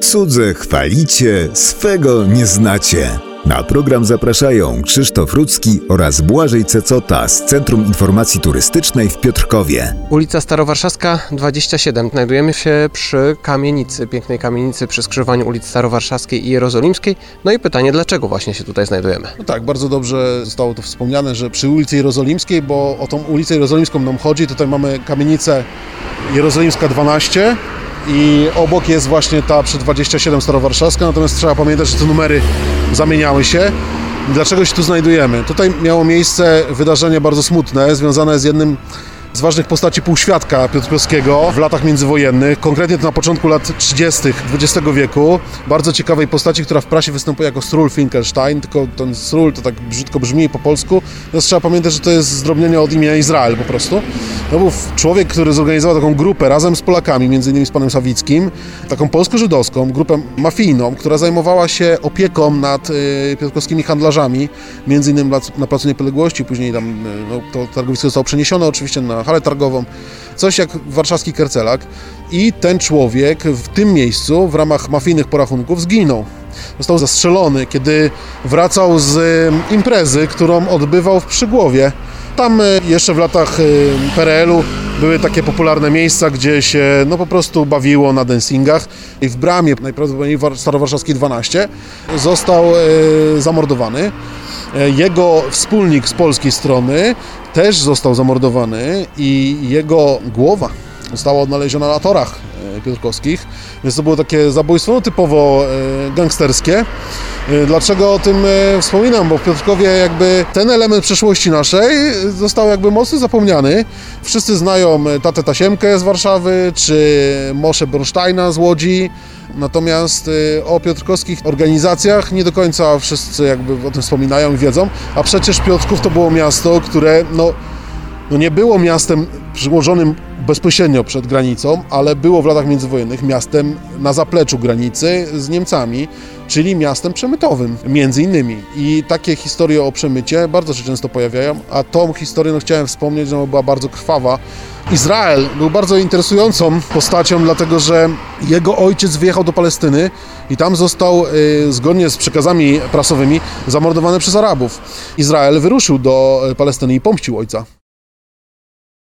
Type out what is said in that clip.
Cudze chwalicie, swego nie znacie. Na program zapraszają Krzysztof Rudzki oraz Błażej Cecota z Centrum Informacji Turystycznej w Piotrkowie. Ulica Starowarszawska 27. Znajdujemy się przy kamienicy, pięknej kamienicy przy skrzyżowaniu ulic Starowarszawskiej i Jerozolimskiej. No i pytanie, dlaczego właśnie się tutaj znajdujemy? No tak, bardzo dobrze zostało to wspomniane, że przy ulicy Jerozolimskiej, bo o tą ulicę Jerozolimską nam chodzi, tutaj mamy kamienicę Jerozolimska 12 i obok jest właśnie ta przy 27 Starowarszawska, natomiast trzeba pamiętać, że te numery zamieniały się. Dlaczego się tu znajdujemy? Tutaj miało miejsce wydarzenie bardzo smutne, związane z jednym z ważnych postaci półświadka Piotrkowskiego w latach międzywojennych, konkretnie to na początku lat 30. XX wieku. Bardzo ciekawej postaci, która w prasie występuje jako Strul Finkelstein, tylko ten Strul to tak brzydko brzmi po polsku. Teraz trzeba pamiętać, że to jest zdrobnienie od imienia Izrael po prostu. To był człowiek, który zorganizował taką grupę razem z Polakami, między innymi z panem Sawickim, taką polsko-żydowską, grupę mafijną, która zajmowała się opieką nad y, piotrkowskimi handlarzami, między innymi na, Placu Niepodległości, później tam y, no, to targowisko zostało przeniesione oczywiście na halę targową, coś jak warszawski Kercelak i ten człowiek w tym miejscu w ramach mafijnych porachunków zginął. Został zastrzelony, kiedy wracał z imprezy, którą odbywał w Przygłowie. Tam y, jeszcze w latach PRL-u były takie popularne miejsca, gdzie się no po prostu bawiło na dancingach i w bramie, najprawdopodobniej Starowarszawskiej 12, został zamordowany. Jego wspólnik z polskiej strony też został zamordowany i jego głowa została odnaleziona na torach piotrkowskich, więc to było takie zabójstwo no, typowo gangsterskie. Dlaczego o tym wspominam? Bo w Piotrkowie jakby ten element przeszłości naszej został jakby mocno zapomniany. Wszyscy znają Tatę Tasiemkę z Warszawy, czy Mosze Bronsteina z Łodzi, Natomiast o piotrkowskich organizacjach nie do końca wszyscy jakby o tym wspominają i wiedzą, a przecież Piotrków to było miasto, które no, no nie było miastem przyłożonym bezpośrednio przed granicą, ale było w latach międzywojennych miastem na zapleczu granicy z Niemcami, czyli miastem przemytowym, między innymi. I takie historie o przemycie bardzo się często pojawiają, a tą historię no, chciałem wspomnieć, że była bardzo krwawa. Izrael był bardzo interesującą postacią, dlatego że jego ojciec wyjechał do Palestyny i tam został, y, zgodnie z przekazami prasowymi, zamordowany przez Arabów. Izrael wyruszył do Palestyny i pomścił ojca.